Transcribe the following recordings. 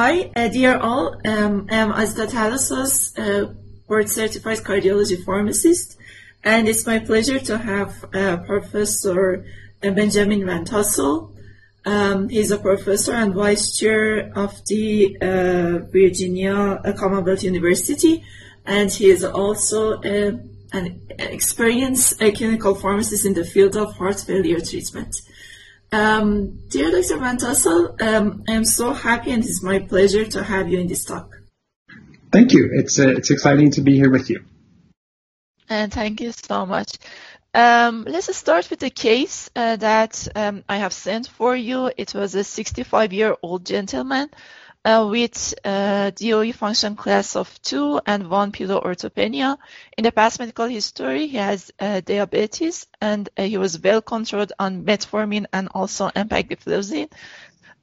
Hi, uh, dear all. Um, I'm Azita Talassos, uh, board certified cardiology pharmacist, and it's my pleasure to have uh, Professor uh, Benjamin Van Tassell. Um, he's a professor and vice chair of the uh, Virginia Commonwealth University, and he is also uh, an experienced clinical pharmacist in the field of heart failure treatment. Um, dear Dr. Van Tassell, um, I am so happy and it's my pleasure to have you in this talk. Thank you. It's uh, it's exciting to be here with you. And thank you so much. Um, let's start with the case uh, that um, I have sent for you. It was a 65-year-old gentleman uh, with uh, DOE function class of 2 and 1 osteopenia. In the past medical history, he has uh, diabetes and uh, he was well controlled on metformin and also empagliflozin.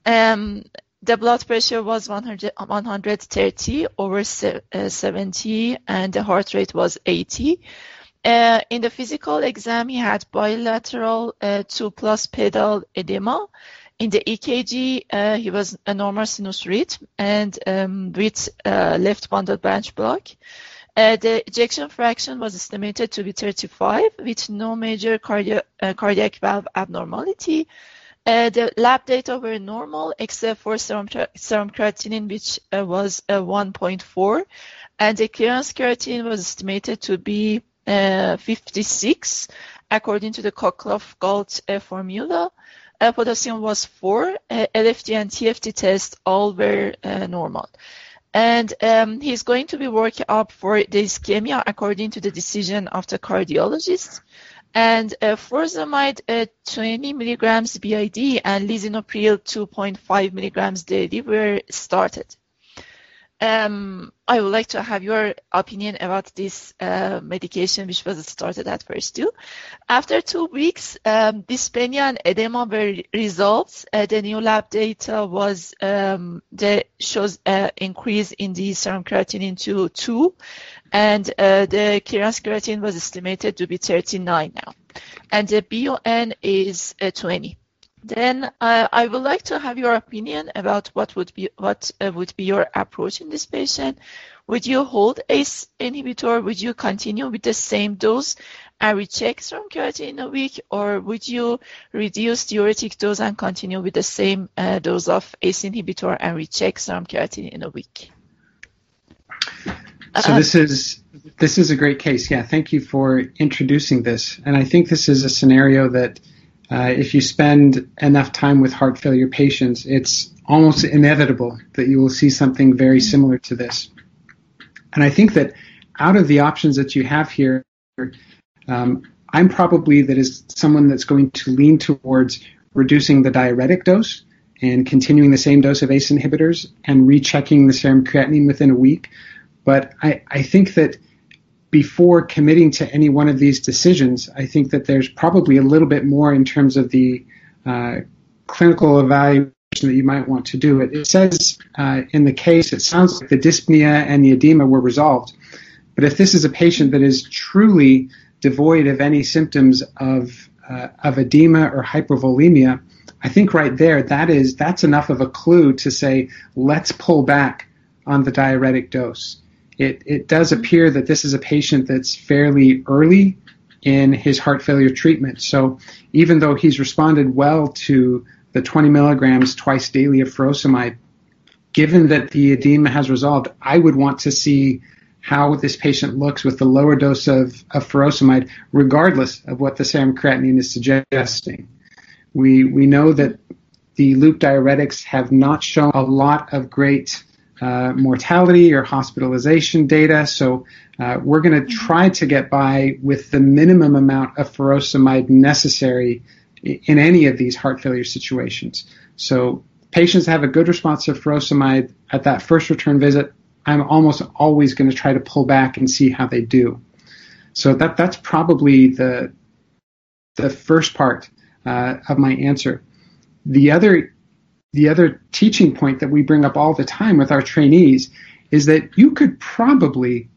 Um, the blood pressure was 100, 130 over uh, 70 and the heart rate was 80. Uh, in the physical exam, he had bilateral uh, 2 plus pedal edema. In the EKG, uh, he was a normal sinus rhythm and um, with uh, left bundle branch block. Uh, the ejection fraction was estimated to be 35 with no major cardia uh, cardiac valve abnormality. Uh, the lab data were normal except for serum, serum creatinine, which uh, was 1.4, and the clearance creatinine was estimated to be 56 according to the Cockcroft-Gault formula. Uh, potassium was 4, uh, LFT and TFT tests all were uh, normal. And um, he's going to be working up for the ischemia according to the decision of the cardiologist. And uh, furosemide uh, 20 milligrams BID and lisinopril 2.5 milligrams daily were started. Um, I would like to have your opinion about this uh, medication, which was started at first too. After two weeks, um, dyspnea and edema were resolved. Uh, the new lab data was um, the shows uh, increase in the serum creatinine to two, and uh, the clearance creatinine was estimated to be 39 now, and the BUN is uh, 20. Then uh, I would like to have your opinion about what would be what uh, would be your approach in this patient. Would you hold ACE inhibitor? Would you continue with the same dose and recheck serum creatinine in a week, or would you reduce diuretic dose and continue with the same uh, dose of ACE inhibitor and recheck serum creatinine in a week? So this is this is a great case. Yeah, thank you for introducing this, and I think this is a scenario that uh, if you spend enough time with heart failure patients, it's almost inevitable that you will see something very similar to this. And I think that out of the options that you have here, um, I'm probably that is someone that's going to lean towards reducing the diuretic dose and continuing the same dose of ACE inhibitors and rechecking the serum creatinine within a week. But I, I think that before committing to any one of these decisions, I think that there's probably a little bit more in terms of the uh, clinical evaluation that you might want to do. It, it says uh, in the case, it sounds like the dyspnea and the edema were resolved. But if this is a patient that is truly devoid of any symptoms of uh, of edema or hypervolemia, I think right there that is that's enough of a clue to say let's pull back on the diuretic dose it, it does appear that this is a patient that's fairly early in his heart failure treatment. So even though he's responded well to the 20 milligrams twice daily of furosemide, given that the edema has resolved, I would want to see how this patient looks with the lower dose of, of furosemide, regardless of what the serum creatinine is suggesting. We, we know that the loop diuretics have not shown a lot of great uh, mortality or hospitalization data. So uh, we're going to mm-hmm. try to get by with the minimum amount of furosemide necessary in any of these heart failure situations. So patients have a good response to furosemide at that first return visit. I'm almost always going to try to pull back and see how they do. So that that's probably the the first part uh, of my answer. The other the other teaching point that we bring up all the time with our trainees is that you could probably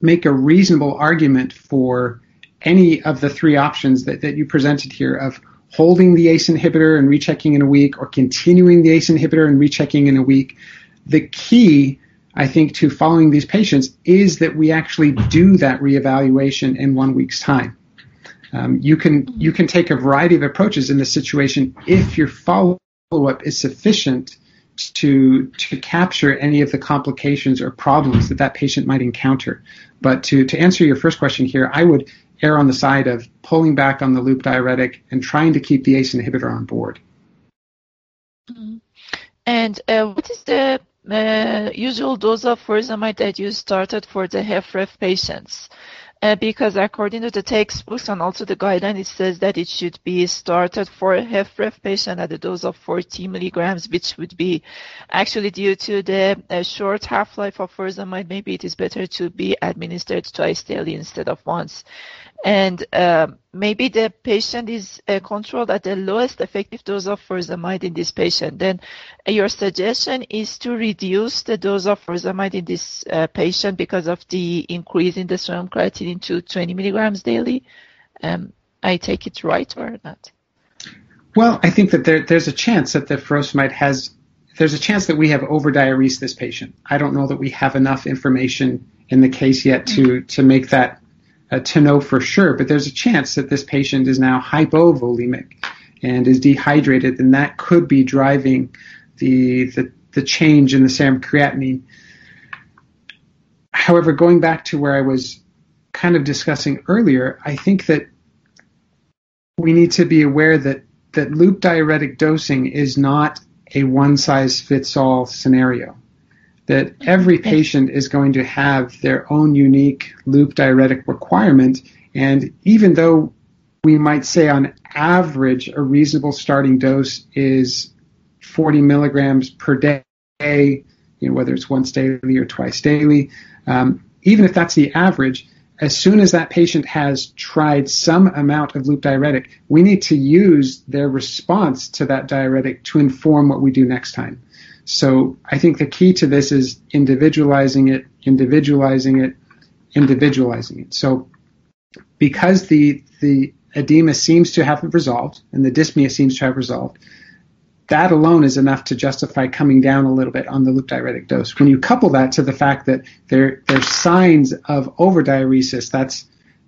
make a reasonable argument for any of the three options that, that you presented here of holding the ACE inhibitor and rechecking in a week or continuing the ACE inhibitor and rechecking in a week. the key, I think, to following these patients is that we actually do that reevaluation in one week's time. Um, you can you can take a variety of approaches in this situation if your follow up is sufficient to to capture any of the complications or problems that that patient might encounter. But to to answer your first question here, I would err on the side of pulling back on the loop diuretic and trying to keep the ACE inhibitor on board. Mm-hmm. And uh, what is the uh, usual dose of furosemide that you started for the HFrEF patients? Uh, because according to the textbooks and also the guideline, it says that it should be started for a HFrEF patient at a dose of 40 milligrams, which would be actually due to the uh, short half-life of furosemide. Maybe it is better to be administered twice daily instead of once and uh, maybe the patient is uh, controlled at the lowest effective dose of furosemide in this patient, then uh, your suggestion is to reduce the dose of furosemide in this uh, patient because of the increase in the serum creatinine to 20 milligrams daily. Um, I take it right or not? Well, I think that there, there's a chance that the furosemide has, there's a chance that we have overdiuresed this patient. I don't know that we have enough information in the case yet to, to make that uh, to know for sure, but there's a chance that this patient is now hypovolemic and is dehydrated, and that could be driving the, the, the change in the serum creatinine. However, going back to where I was kind of discussing earlier, I think that we need to be aware that, that loop diuretic dosing is not a one size fits all scenario that every patient is going to have their own unique loop diuretic requirement. And even though we might say on average a reasonable starting dose is 40 milligrams per day, you know, whether it's once daily or twice daily, um, even if that's the average, as soon as that patient has tried some amount of loop diuretic, we need to use their response to that diuretic to inform what we do next time. So I think the key to this is individualizing it, individualizing it, individualizing it. So because the the edema seems to have resolved and the dyspnea seems to have resolved, that alone is enough to justify coming down a little bit on the loop diuretic dose. When you couple that to the fact that there there's signs of overdiuresis, that's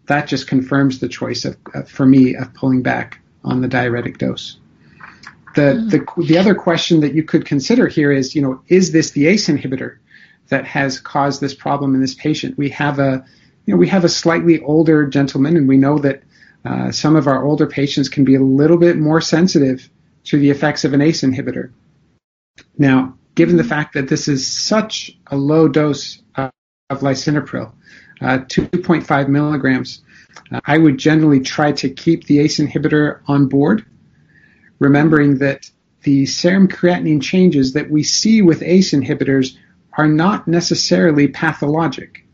that just confirms the choice of, uh, for me of pulling back on the diuretic dose. The, mm. the, the other question that you could consider here is, you know, is this the ACE inhibitor that has caused this problem in this patient? We have a, you know, we have a slightly older gentleman, and we know that uh, some of our older patients can be a little bit more sensitive to the effects of an ACE inhibitor. Now, given the fact that this is such a low dose of, of lisinopril, uh, 2.5 milligrams, uh, I would generally try to keep the ACE inhibitor on board remembering that the serum creatinine changes that we see with ACE inhibitors are not necessarily pathologic.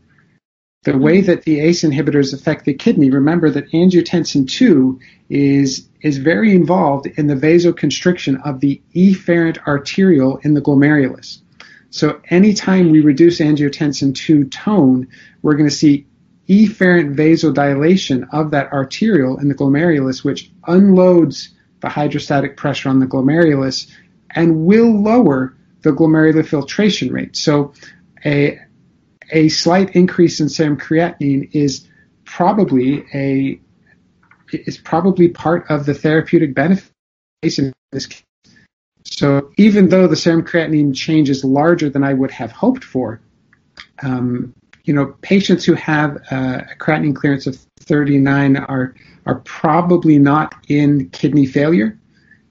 The mm-hmm. way that the ACE inhibitors affect the kidney, remember that angiotensin 2 is, is very involved in the vasoconstriction of the efferent arteriole in the glomerulus. So anytime we reduce angiotensin 2 tone, we're going to see efferent vasodilation of that arteriole in the glomerulus, which unloads the hydrostatic pressure on the glomerulus and will lower the glomerular filtration rate. So a, a slight increase in serum creatinine is probably a is probably part of the therapeutic benefit in this case. So even though the serum creatinine change is larger than I would have hoped for, um, you know, patients who have a creatinine clearance of 39 are are probably not in kidney failure.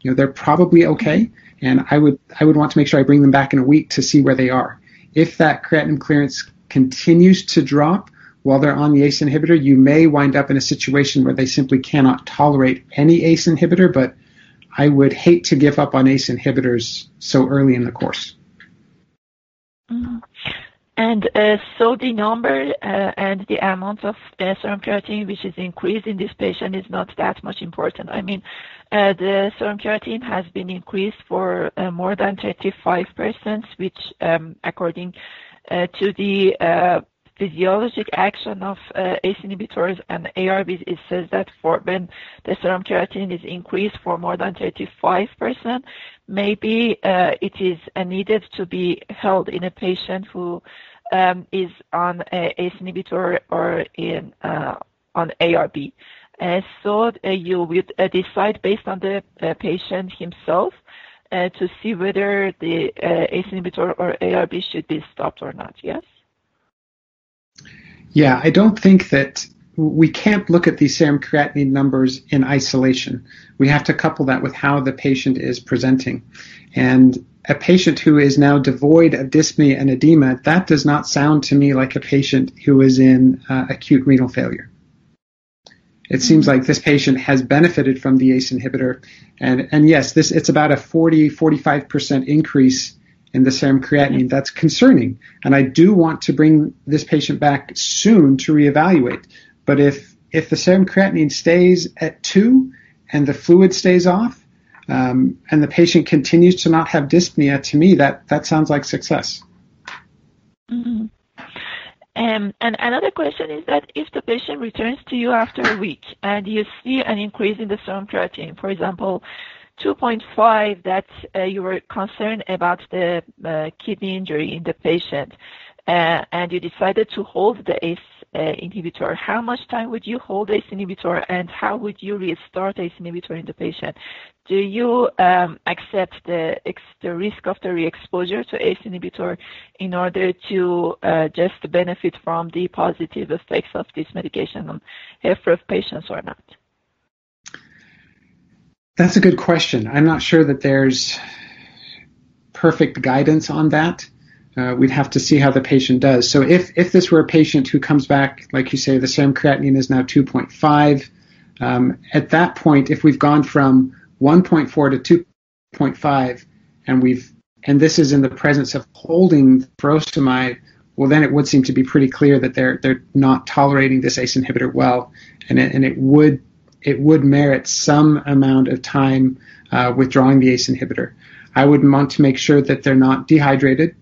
You know, they're probably okay, and I would I would want to make sure I bring them back in a week to see where they are. If that creatinine clearance continues to drop while they're on the ACE inhibitor, you may wind up in a situation where they simply cannot tolerate any ACE inhibitor, but I would hate to give up on ACE inhibitors so early in the course. Mm-hmm. And uh, so the number uh, and the amount of uh, serum creatinine which is increased in this patient is not that much important. I mean, uh, the serum creatinine has been increased for uh, more than 35%, which um, according uh, to the physiologic action of uh, ACE inhibitors and ARBs, it says that for when the serum creatinine is increased for more than 35%, maybe uh, it is uh, needed to be held in a patient who um, is on ACE inhibitor or in uh, on ARB. Uh, so uh, you would decide based on the patient himself to see whether the ACE inhibitor or ARB should be stopped or not. Yes. Yeah, I don't think that we can't look at these serum creatinine numbers in isolation. We have to couple that with how the patient is presenting. And a patient who is now devoid of dyspnea and edema, that does not sound to me like a patient who is in uh, acute renal failure. It seems like this patient has benefited from the ACE inhibitor, and, and yes, this it's about a 40 45% increase in the serum creatinine. That's concerning, and I do want to bring this patient back soon to reevaluate. But if if the serum creatinine stays at two and the fluid stays off, um, and the patient continues to not have dyspnea, to me that that sounds like success. Mm-hmm. Um, and another question is that if the patient returns to you after a week and you see an increase in the serum creatinine, for example, 2.5 that uh, you were concerned about the uh, kidney injury in the patient, uh, and you decided to hold the ACE inhibitor, how much time would you hold ACE inhibitor and how would you restart ACE inhibitor in the patient? do you um, accept the, risk of the re-exposure to ACE inhibitor in order to just benefit from the positive effects of this medication on HFrEF patients or not? That's a good question. I'm not sure that there's perfect guidance on that. Uh, we'd have to see how the patient does. So if, if this were a patient who comes back, like you say, the serum creatinine is now 2.5, um, at that point, if we've gone from 1.4 to 2.5, and we've and this is in the presence of holding furosemide, well, then it would seem to be pretty clear that they're they're not tolerating this ACE inhibitor well, and it, and it would it would merit some amount of time uh, withdrawing the ACE inhibitor. I would want to make sure that they're not dehydrated.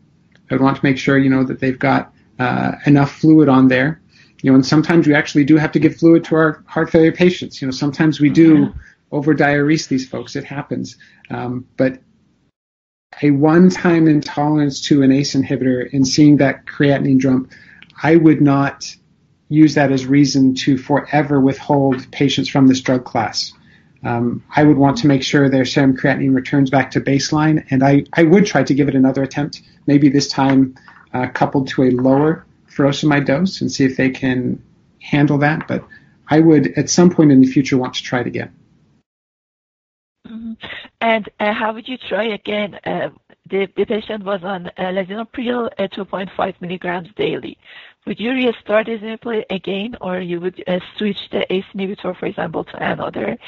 I would want to make sure you know that they've got uh, enough fluid on there. You know, and sometimes we actually do have to give fluid to our heart failure patients. You know, sometimes we do. Mm-hmm over diurese these folks. It happens. Um, but a one-time intolerance to an ACE inhibitor and seeing that creatinine jump, I would not use that as reason to forever withhold patients from this drug class. Um, I would want to make sure their serum creatinine returns back to baseline, and I, I would try to give it another attempt, maybe this time uh, coupled to a lower furosemide dose and see if they can handle that. But I would, at some point in the future, want to try it again. Mm-hmm. And uh, how would you try again? Uh, the, the, patient was on uh, lisinopril at 2.5 milligrams daily. Would you restart lisinopril again, or you would uh, switch the ACE inhibitor, for example, to another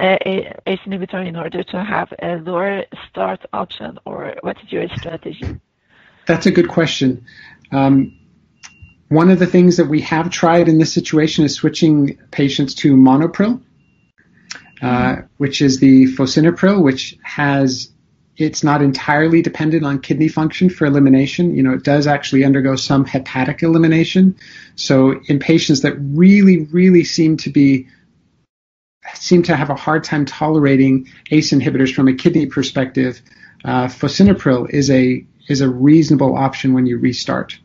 uh, ACE inhibitor in order to have a lower start option, or what is your strategy? That's a good question. Um, one of the things that we have tried in this situation is switching patients to monopril uh, which is the fosinopril, which has it's not entirely dependent on kidney function for elimination. You know, it does actually undergo some hepatic elimination. So in patients that really, really seem to be seem to have a hard time tolerating ACE inhibitors from a kidney perspective, uh, fosinopril is a is a reasonable option when you restart.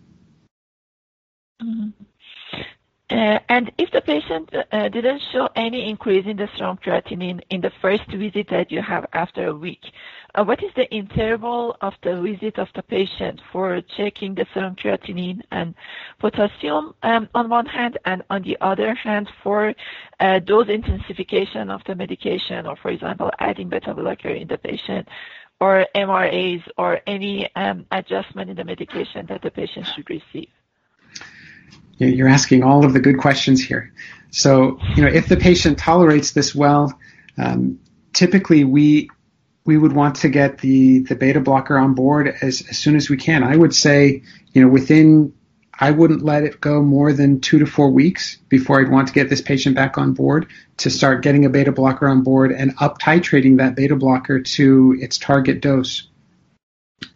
Mm-hmm. Uh, and if the patient uh, didn't show any increase in the serum creatinine in the first visit that you have after a week, uh, what is the interval of the visit of the patient for checking the serum creatinine and potassium um, on one hand, and on the other hand for uh, dose intensification of the medication, or for example, adding beta blocker in the patient, or MRAs, or any um, adjustment in the medication that the patient should receive? You're asking all of the good questions here. So, you know, if the patient tolerates this well, um, typically we we would want to get the the beta blocker on board as, as soon as we can. I would say, you know, within I wouldn't let it go more than two to four weeks before I'd want to get this patient back on board to start getting a beta blocker on board and up titrating that beta blocker to its target dose.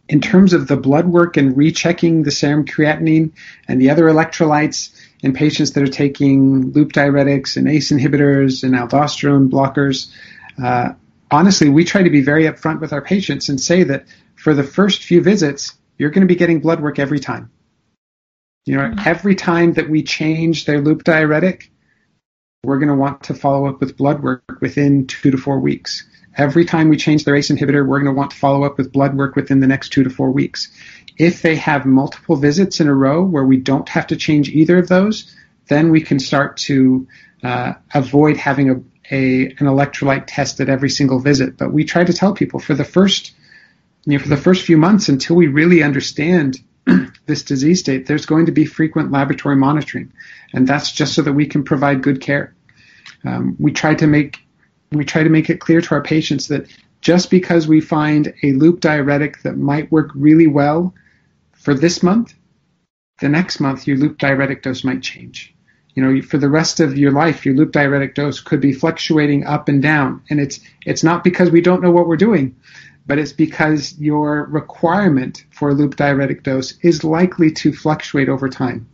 In terms of the blood work and rechecking the serum creatinine and the other electrolytes in patients that are taking loop diuretics and ACE inhibitors and aldosterone blockers, uh, honestly, we try to be very upfront with our patients and say that for the first few visits, you're going to be getting blood work every time. You know, mm-hmm. every time that we change their loop diuretic, we're going to want to follow up with blood work within two to four weeks. Every time we change their ACE inhibitor, we're going to want to follow up with blood work within the next two to four weeks. If they have multiple visits in a row where we don't have to change either of those, then we can start to uh, avoid having a, a, an electrolyte test at every single visit. But we try to tell people for the first you know, for the first few months until we really understand this disease state, there's going to be frequent laboratory monitoring, and that's just so that we can provide good care. Um, we try to make we try to make it clear to our patients that just because we find a loop diuretic that might work really well for this month, the next month your loop diuretic dose might change. You know, for the rest of your life, your loop diuretic dose could be fluctuating up and down, and it's it's not because we don't know what we're doing, but it's because your requirement for a loop diuretic dose is likely to fluctuate over time.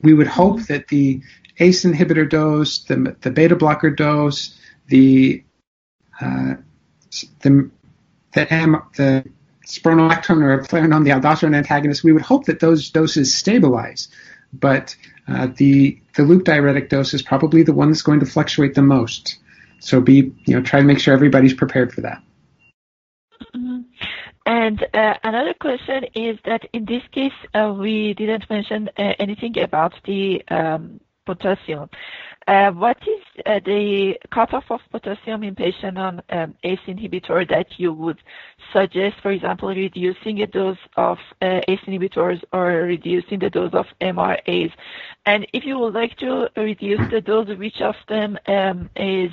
We would hope that the ACE inhibitor dose, the, the beta blocker dose, the uh, the the, spironolactone or eplerenone, the aldosterone antagonist, we would hope that those doses stabilize. But uh, the the loop diuretic dose is probably the one that's going to fluctuate the most. So be you know try to make sure everybody's prepared for that. Mm-hmm. And uh, another question is that in this case, uh, we didn't mention uh, anything about the um, potassium. Uh, what is uh, the cutoff of potassium in patient on um, ACE inhibitor that you would suggest, for example, reducing a dose of uh, ACE inhibitors or reducing the dose of MRAs? And if you would like to reduce the dose, which of them um, is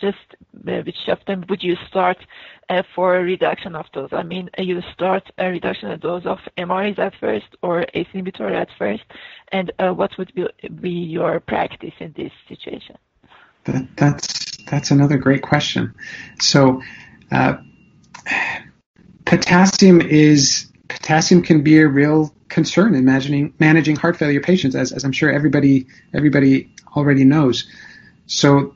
just which of them would you start for a reduction of dose? I mean, you start a reduction of dose of MRAs at first or ACE inhibitor at first, and what would be your practice in this situation? That, that's that's another great question. So, uh, potassium is potassium can be a real concern in managing managing heart failure patients, as, as I'm sure everybody everybody already knows. So,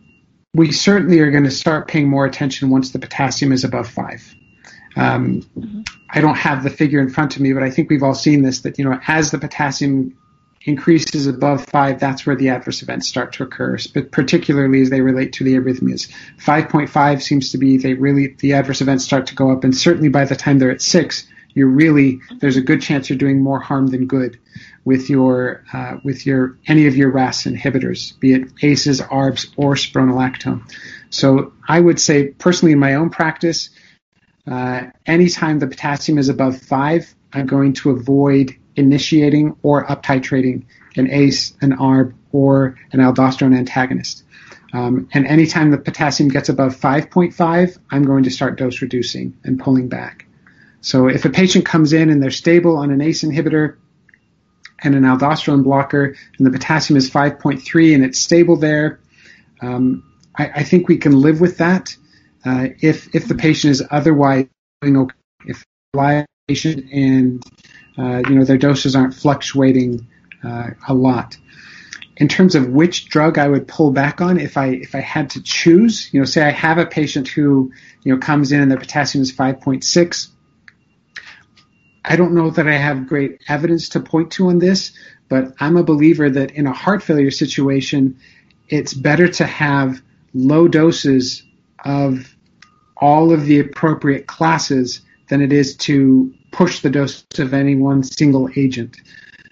we certainly are going to start paying more attention once the potassium is above five. Um, mm-hmm. I don't have the figure in front of me, but I think we've all seen this. That you know, as the potassium increases above five, that's where the adverse events start to occur, but particularly as they relate to the arrhythmias. 5.5 seems to be they really the adverse events start to go up, and certainly by the time they're at six, you're really there's a good chance you're doing more harm than good with your uh, with your any of your RAS inhibitors, be it ACEs, ARBs, or spironolactone. So I would say personally in my own practice, uh, anytime the potassium is above five, I'm going to avoid initiating or uptitrating an ACE, an ARB, or an aldosterone antagonist. Um, and anytime the potassium gets above 5.5, I'm going to start dose reducing and pulling back. So if a patient comes in and they're stable on an ACE inhibitor and an aldosterone blocker, and the potassium is 5.3 and it's stable there, um, I, I, think we can live with that. Uh, if if the patient is otherwise doing okay, if the patient and uh, you know, their doses aren't fluctuating uh, a lot. In terms of which drug I would pull back on, if I if I had to choose, you know, say I have a patient who you know comes in and their potassium is 5.6. I don't know that I have great evidence to point to on this, but I'm a believer that in a heart failure situation, it's better to have low doses of all of the appropriate classes than it is to push the dose of any one single agent.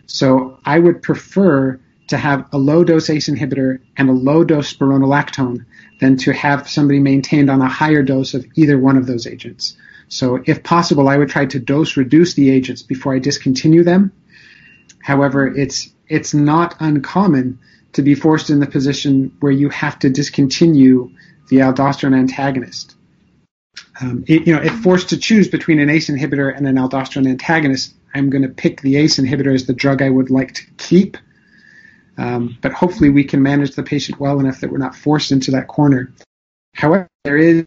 So I would prefer to have a low dose ACE inhibitor and a low dose spironolactone than to have somebody maintained on a higher dose of either one of those agents. So if possible, I would try to dose reduce the agents before I discontinue them. However, it's it's not uncommon to be forced in the position where you have to discontinue the aldosterone antagonist um, it, you know, if forced to choose between an ACE inhibitor and an aldosterone antagonist, I'm going to pick the ACE inhibitor as the drug I would like to keep. Um, but hopefully, we can manage the patient well enough that we're not forced into that corner. However, there is,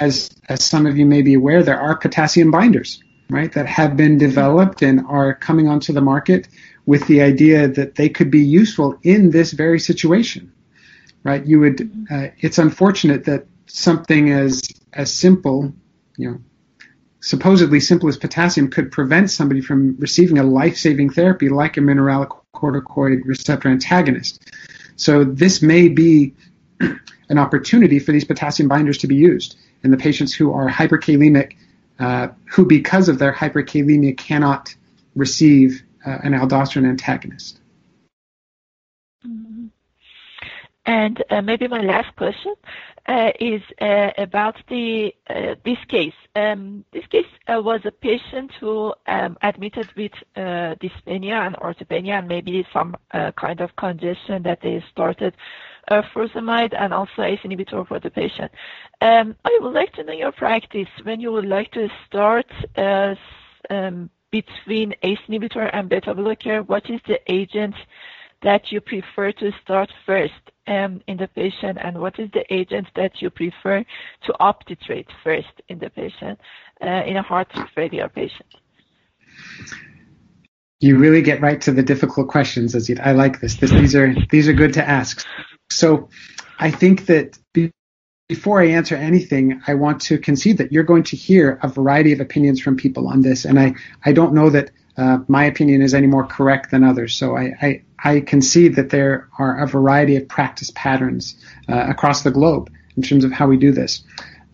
as as some of you may be aware, there are potassium binders. right, that have been developed and are coming onto the market with the idea that they could be useful in this very situation, right? You would. Uh, it's unfortunate that something as as simple, you know, supposedly simple as potassium could prevent somebody from receiving a life-saving therapy like a mineralocorticoid receptor antagonist. So this may be an opportunity for these potassium binders to be used in the patients who are hyperkalemic, uh, who because of their hyperkalemia cannot receive uh, an aldosterone antagonist. Mm-hmm. And uh, maybe my last question is uh, about the uh, this case. Um, this case uh, was a patient who um, admitted with uh, dyspnea and orthopnea and maybe some uh, kind of congestion that they started furosemide and also ACE inhibitor for the patient. Um, I would like to know your practice when you would like to start um, between ACE inhibitor and beta blocker. What is the agent that you prefer to start first um, in the patient, and what is the agent that you prefer to uptitrate first in the patient, uh, in a heart failure patient? You really get right to the difficult questions, Azit. I like this. this. These are these are good to ask. So, I think that be, before I answer anything, I want to concede that you're going to hear a variety of opinions from people on this, and I I don't know that uh, my opinion is any more correct than others. So I, I, I concede that there are a variety of practice patterns uh, across the globe in terms of how we do this.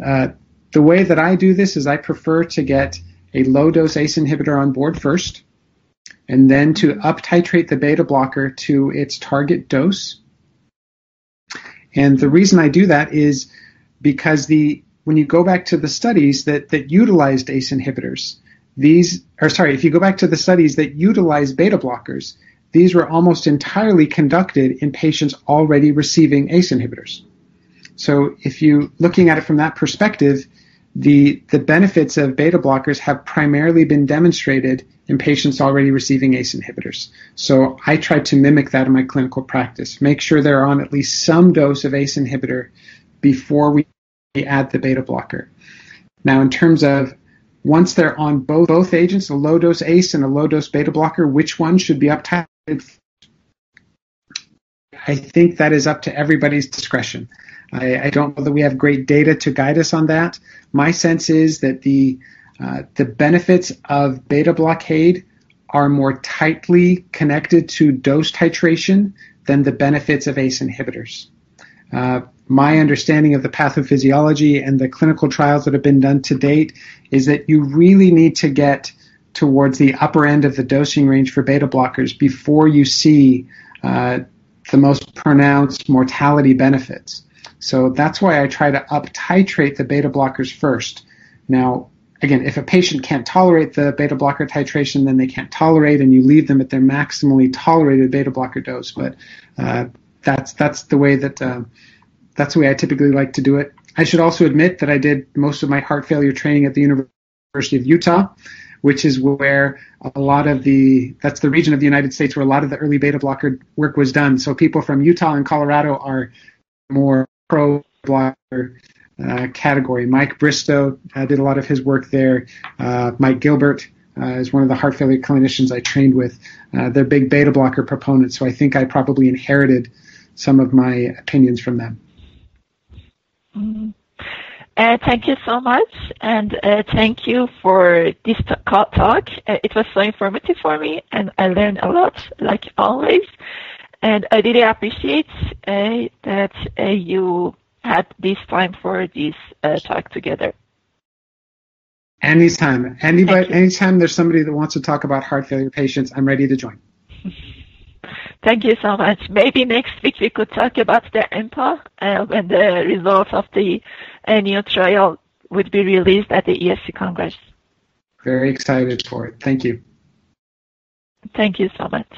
Uh, the way that I do this is I prefer to get a low dose ACE inhibitor on board first, and then to up titrate the beta blocker to its target dose. And the reason I do that is because the when you go back to the studies that, that utilized ACE inhibitors, these, or sorry, if you go back to the studies that utilize beta blockers, these were almost entirely conducted in patients already receiving ACE inhibitors. So if you looking at it from that perspective, the the benefits of beta blockers have primarily been demonstrated in patients already receiving ACE inhibitors. So I try to mimic that in my clinical practice. Make sure they're on at least some dose of ACE inhibitor before we add the beta blocker. Now, in terms of once they're on both, both agents, a low dose ACE and a low dose beta blocker, which one should be uptitrated? I think that is up to everybody's discretion. I, I, don't know that we have great data to guide us on that. My sense is that the uh, the benefits of beta blockade are more tightly connected to dose titration than the benefits of ACE inhibitors. Uh, my understanding of the pathophysiology and the clinical trials that have been done to date is that you really need to get towards the upper end of the dosing range for beta blockers before you see uh, the most pronounced mortality benefits. So that's why I try to up titrate the beta blockers first. Now, again, if a patient can't tolerate the beta blocker titration, then they can't tolerate, and you leave them at their maximally tolerated beta blocker dose. But uh, that's that's the way that uh, that's the way I typically like to do it. I should also admit that I did most of my heart failure training at the University of Utah, which is where a lot of the that's the region of the United States where a lot of the early beta blocker work was done. So people from Utah and Colorado are more pro blocker uh, category. Mike Bristow uh, did a lot of his work there. Uh, Mike Gilbert uh, is one of the heart failure clinicians I trained with. Uh, they're big beta blocker proponents, so I think I probably inherited some of my opinions from them. Mm-hmm. Uh, thank you so much, and uh, thank you for this talk. Uh, it was so informative for me, and I learned a lot, like always. And I really appreciate uh, that uh, you had this time for this uh, talk together. Anytime, anybody, anytime there's somebody that wants to talk about heart failure patients, I'm ready to join. Thank you so much. Maybe next week we could talk about the EMPA uh, when the results of the annual trial would be released at the ESC Congress. Very excited for it. Thank you. Thank you so much.